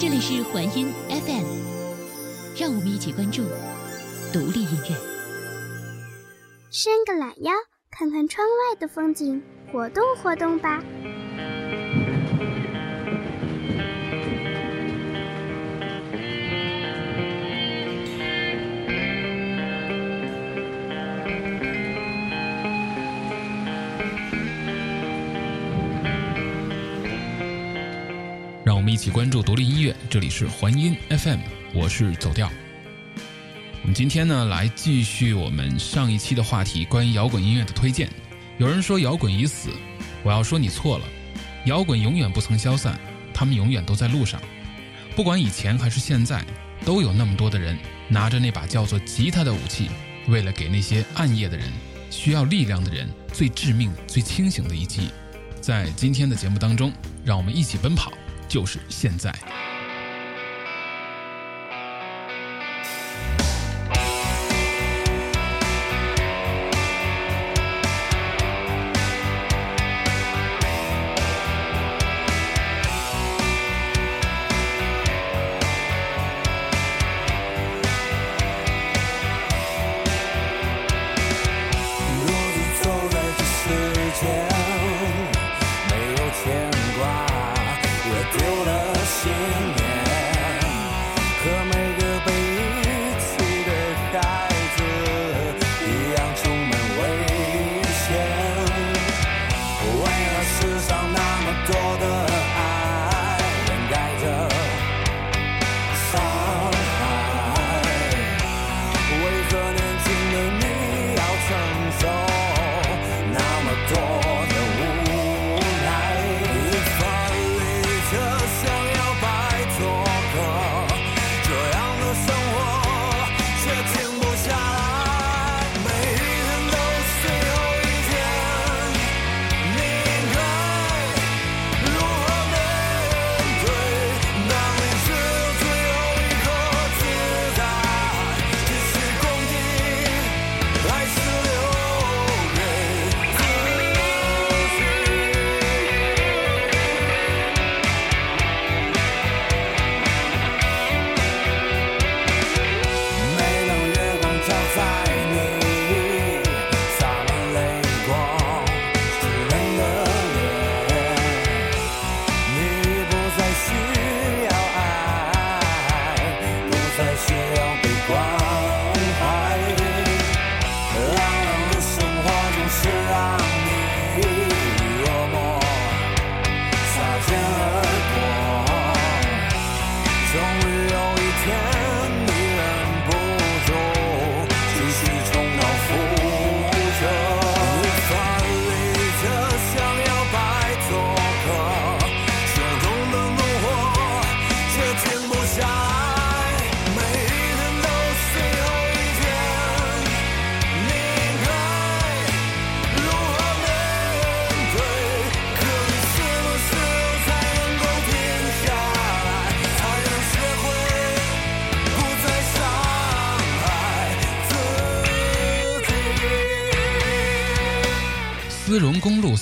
这里是环音 FM，让我们一起关注独立音乐。伸个懒腰，看看窗外的风景，活动活动吧。起关注独立音乐，这里是环音 FM，我是走调。我们今天呢，来继续我们上一期的话题，关于摇滚音乐的推荐。有人说摇滚已死，我要说你错了，摇滚永远不曾消散，他们永远都在路上。不管以前还是现在，都有那么多的人拿着那把叫做吉他的武器，为了给那些暗夜的人、需要力量的人最致命、最清醒的一击。在今天的节目当中，让我们一起奔跑。就是现在。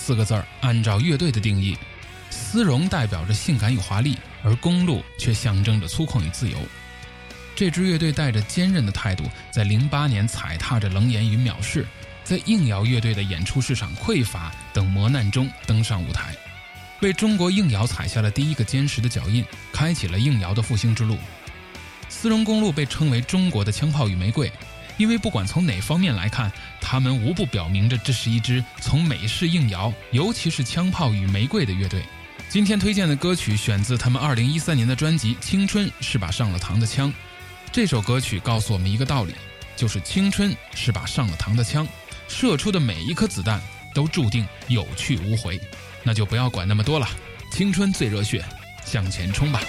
四个字儿，按照乐队的定义，丝绒代表着性感与华丽，而公路却象征着粗犷与自由。这支乐队带着坚韧的态度，在零八年踩踏着冷眼与藐视，在硬摇乐队的演出市场匮乏等磨难中登上舞台，为中国硬摇踩下了第一个坚实的脚印，开启了硬摇的复兴之路。丝绒公路被称为中国的枪炮与玫瑰。因为不管从哪方面来看，他们无不表明着这是一支从美式硬摇，尤其是枪炮与玫瑰的乐队。今天推荐的歌曲选自他们2013年的专辑《青春是把上了膛的枪》。这首歌曲告诉我们一个道理，就是青春是把上了膛的枪，射出的每一颗子弹都注定有去无回。那就不要管那么多了，青春最热血，向前冲吧！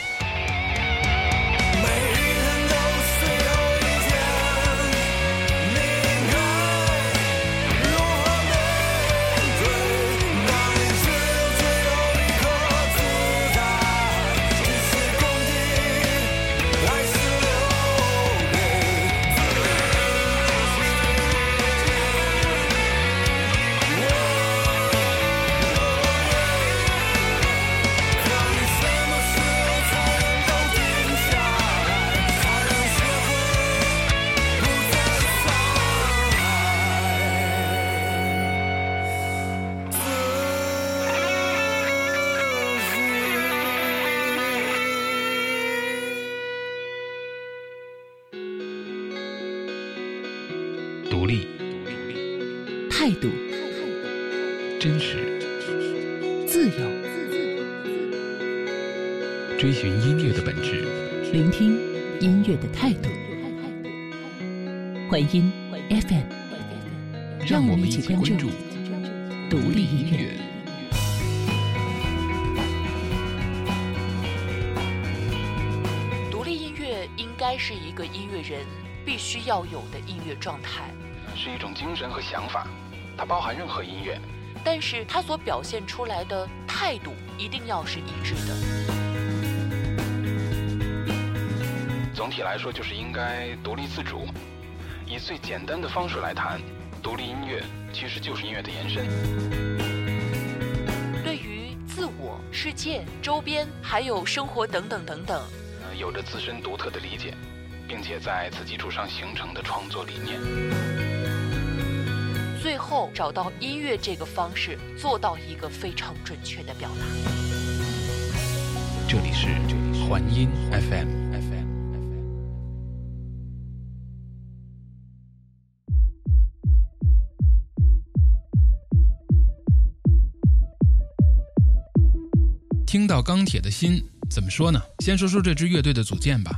乐应该是一个音乐人必须要有的音乐状态，是一种精神和想法，它包含任何音乐。但是它所表现出来的态度一定要是一致的。总体来说，就是应该独立自主。以最简单的方式来谈，独立音乐其实就是音乐的延伸。对于自我、世界、周边还有生活等等等等，呃，有着自身独特的理解，并且在此基础上形成的创作理念。最后找到音乐这个方式，做到一个非常准确的表达。这里是环音 FM。听到钢铁的心，怎么说呢？先说说这支乐队的组建吧。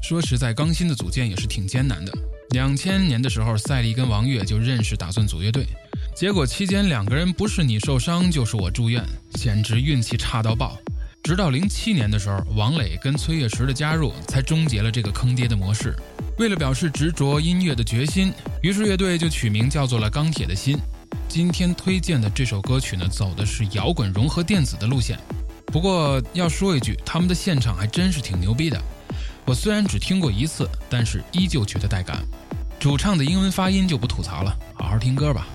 说实在，钢心的组建也是挺艰难的。两千年的时候，赛丽跟王悦就认识，打算组乐队。结果期间两个人不是你受伤，就是我住院，简直运气差到爆。直到零七年的时候，王磊跟崔月石的加入，才终结了这个坑爹的模式。为了表示执着音乐的决心，于是乐队就取名叫做了钢铁的心。今天推荐的这首歌曲呢，走的是摇滚融合电子的路线。不过要说一句，他们的现场还真是挺牛逼的。我虽然只听过一次，但是依旧觉得带感。主唱的英文发音就不吐槽了，好好听歌吧。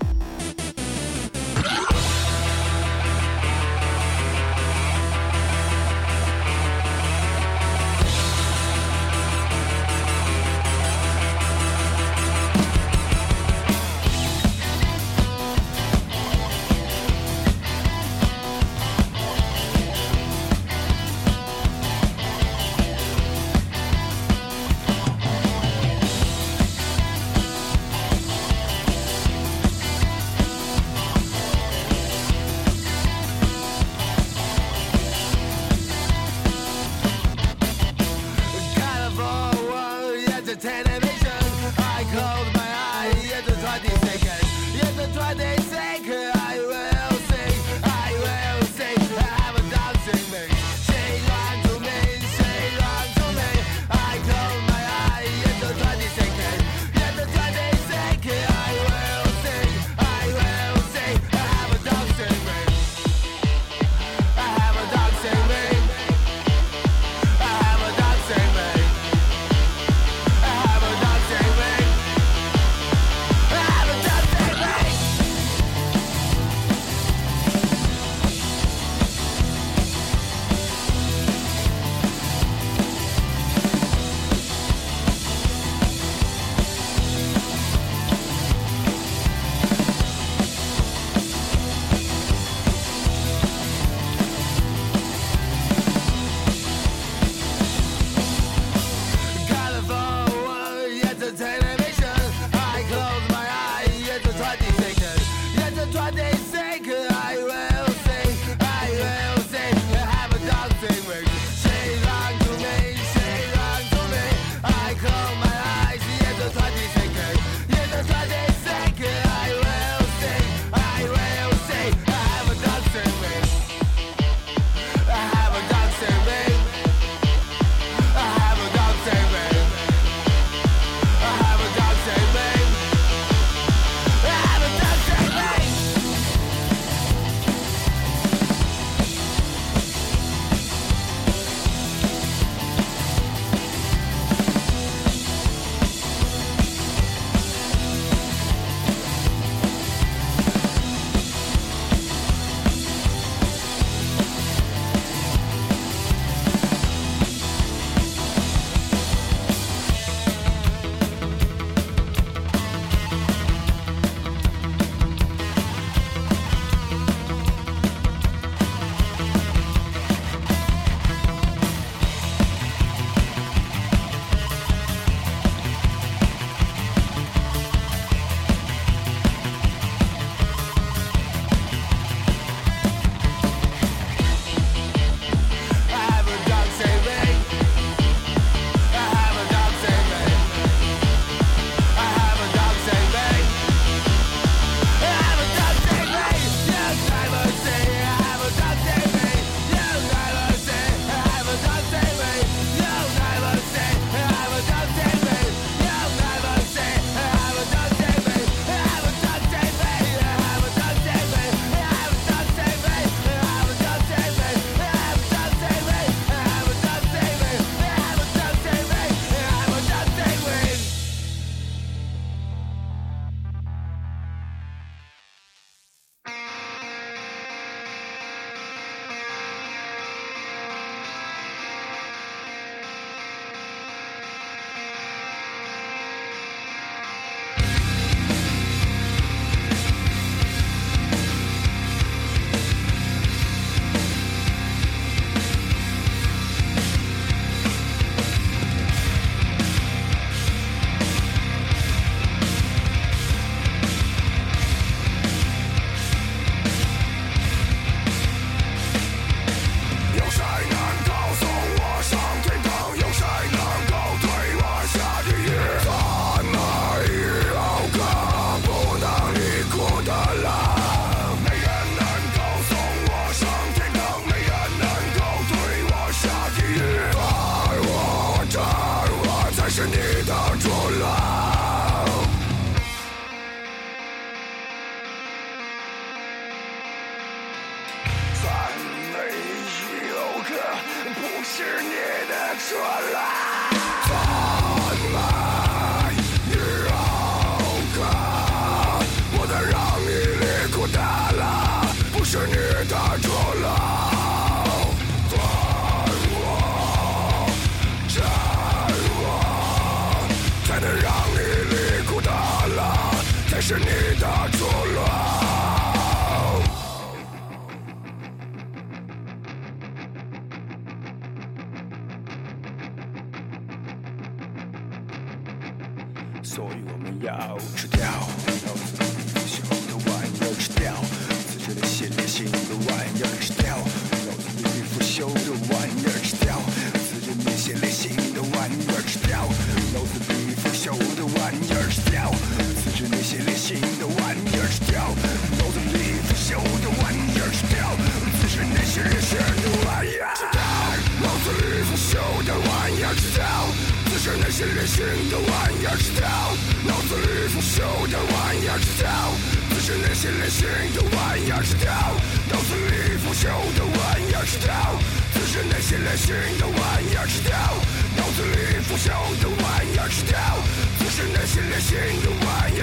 是你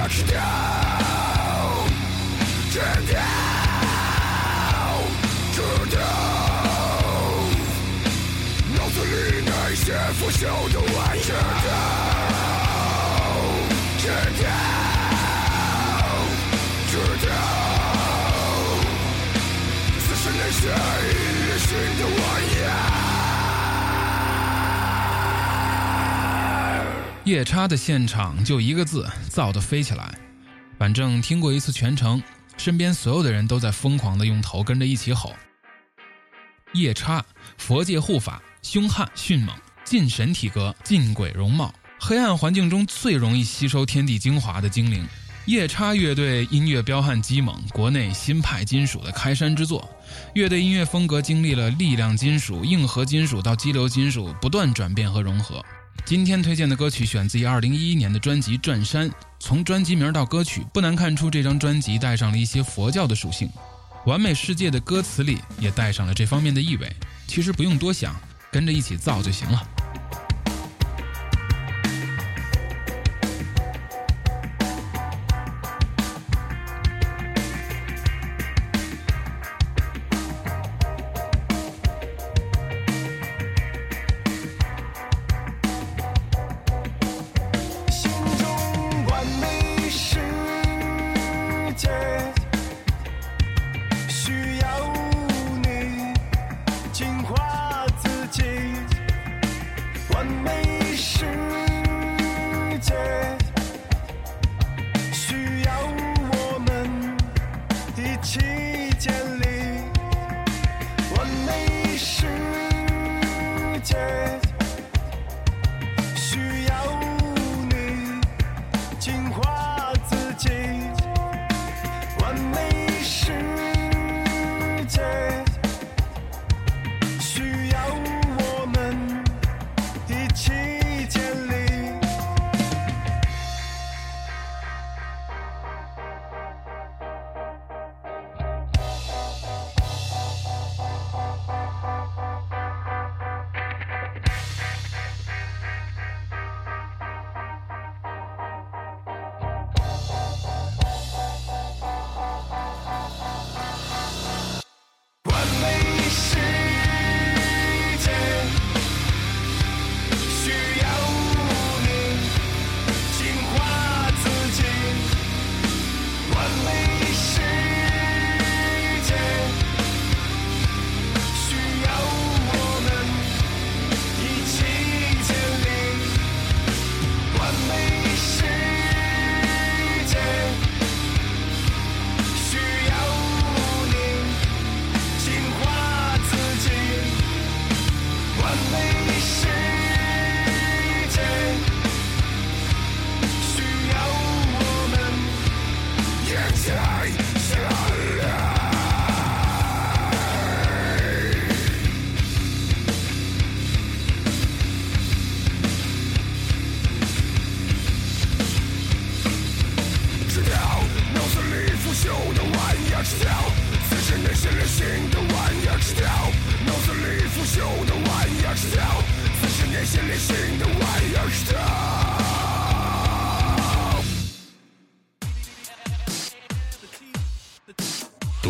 吃掉吃掉吃掉脑子里那些腐朽的玩意儿吃掉吃掉吃掉死神那些夜叉的现场就一个字，燥得飞起来。反正听过一次全程，身边所有的人都在疯狂的用头跟着一起吼。夜叉，佛界护法，凶悍迅猛，近神体格，近鬼容貌，黑暗环境中最容易吸收天地精华的精灵。夜叉乐队音乐彪悍激猛，国内新派金属的开山之作。乐队音乐风格经历了力量金属、硬核金属到激流金属不断转变和融合。今天推荐的歌曲选自于2011年的专辑《转山》，从专辑名到歌曲，不难看出这张专辑带上了一些佛教的属性。完美世界的歌词里也带上了这方面的意味。其实不用多想，跟着一起造就行了。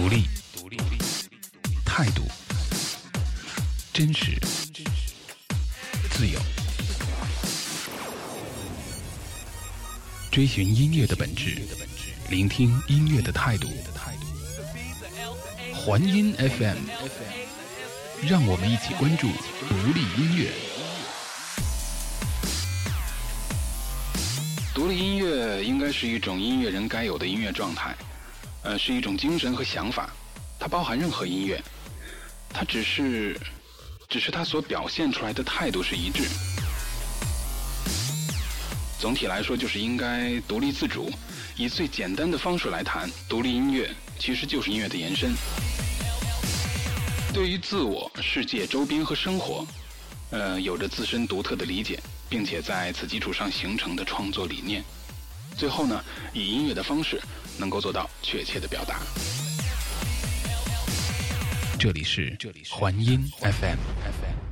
独立，独立，态度，真实，自由，追寻音乐的本质，聆听音乐的态度。环音 FM，让我们一起关注独立音乐。独立音乐应该是一种音乐人该有的音乐状态，呃，是一种精神和想法。它包含任何音乐，它只是，只是它所表现出来的态度是一致。总体来说，就是应该独立自主。以最简单的方式来谈，独立音乐其实就是音乐的延伸。对于自我、世界、周边和生活，呃，有着自身独特的理解，并且在此基础上形成的创作理念。最后呢，以音乐的方式能够做到确切的表达。这里是环音 FM。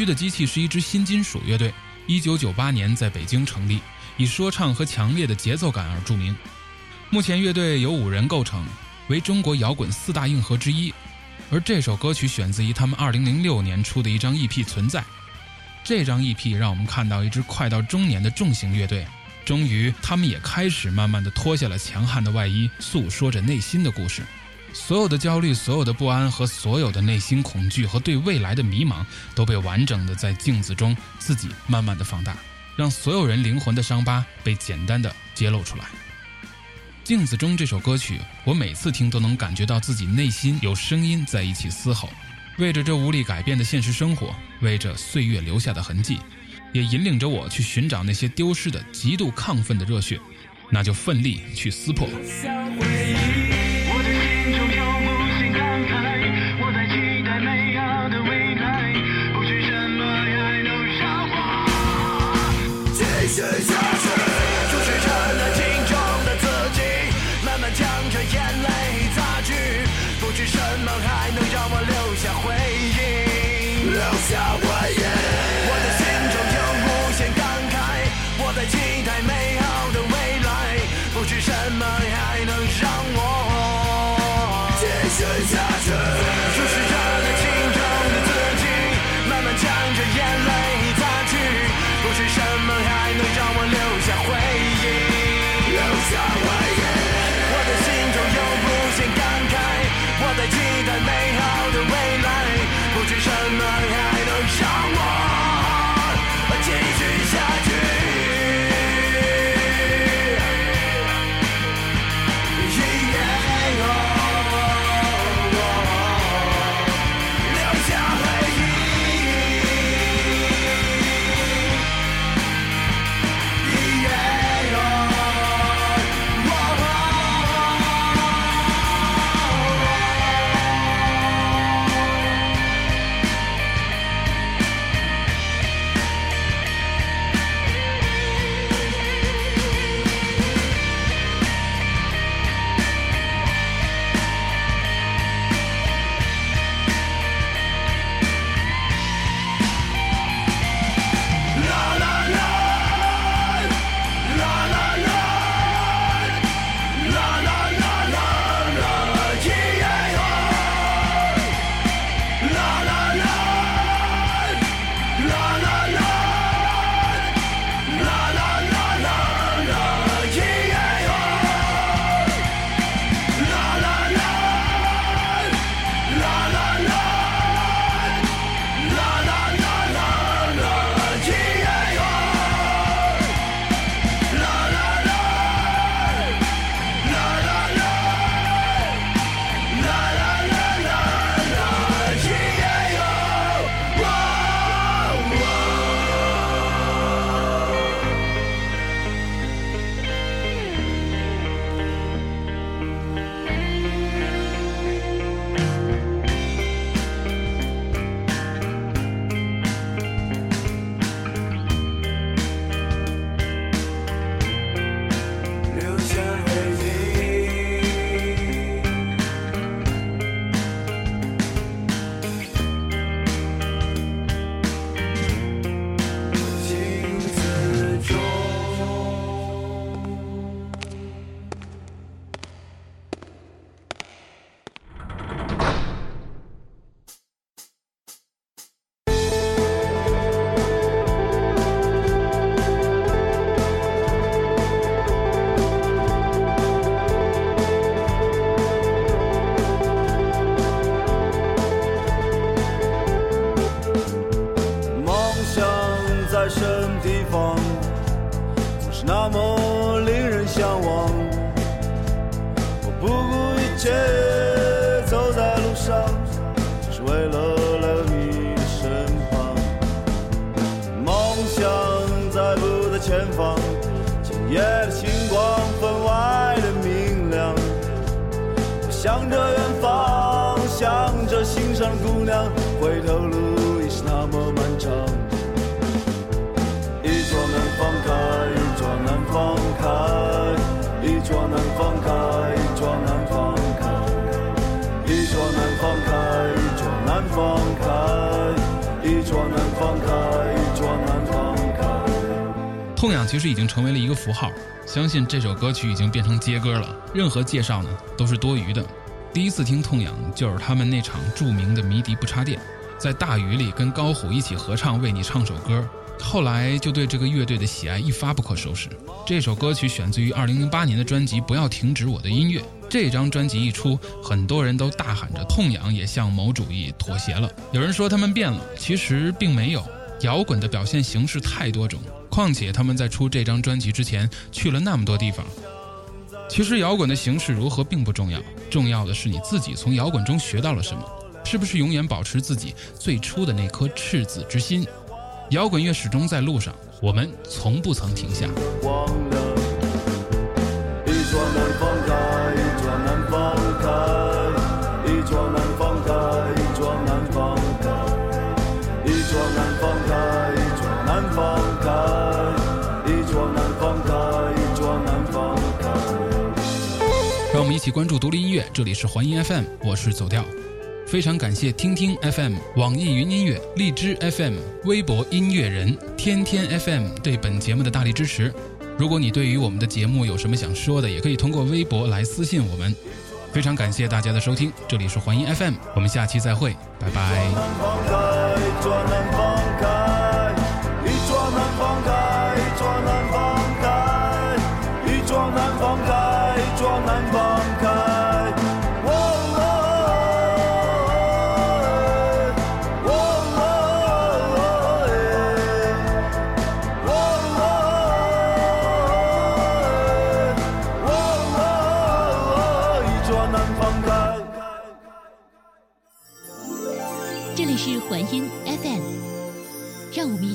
区的机器是一支新金属乐队，一九九八年在北京成立，以说唱和强烈的节奏感而著名。目前乐队由五人构成，为中国摇滚四大硬核之一。而这首歌曲选自于他们二零零六年出的一张 EP《存在》。这张 EP 让我们看到一支快到中年的重型乐队，终于他们也开始慢慢的脱下了强悍的外衣，诉说着内心的故事。所有的焦虑、所有的不安和所有的内心恐惧和对未来的迷茫，都被完整的在镜子中自己慢慢的放大，让所有人灵魂的伤疤被简单的揭露出来。镜子中这首歌曲，我每次听都能感觉到自己内心有声音在一起嘶吼，为着这无力改变的现实生活，为着岁月留下的痕迹，也引领着我去寻找那些丢失的、极度亢奋的热血，那就奋力去撕破。痛痒其实已经成为了一个符号，相信这首歌曲已经变成街歌了，任何介绍呢都是多余的。第一次听痛痒就是他们那场著名的迷笛不插电，在大雨里跟高虎一起合唱《为你唱首歌》，后来就对这个乐队的喜爱一发不可收拾。这首歌曲选自于2008年的专辑《不要停止我的音乐》。这张专辑一出，很多人都大喊着痛痒也向某主义妥协了。有人说他们变了，其实并没有。摇滚的表现形式太多种，况且他们在出这张专辑之前去了那么多地方。其实摇滚的形式如何并不重要，重要的是你自己从摇滚中学到了什么，是不是永远保持自己最初的那颗赤子之心。摇滚乐始终在路上，我们从不曾停下。起关注独立音乐，这里是环音 FM，我是走调。非常感谢听听 FM、网易云音乐、荔枝 FM、微博音乐人、天天 FM 对本节目的大力支持。如果你对于我们的节目有什么想说的，也可以通过微博来私信我们。非常感谢大家的收听，这里是环音 FM，我们下期再会，拜拜。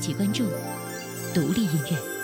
请关注独立音乐。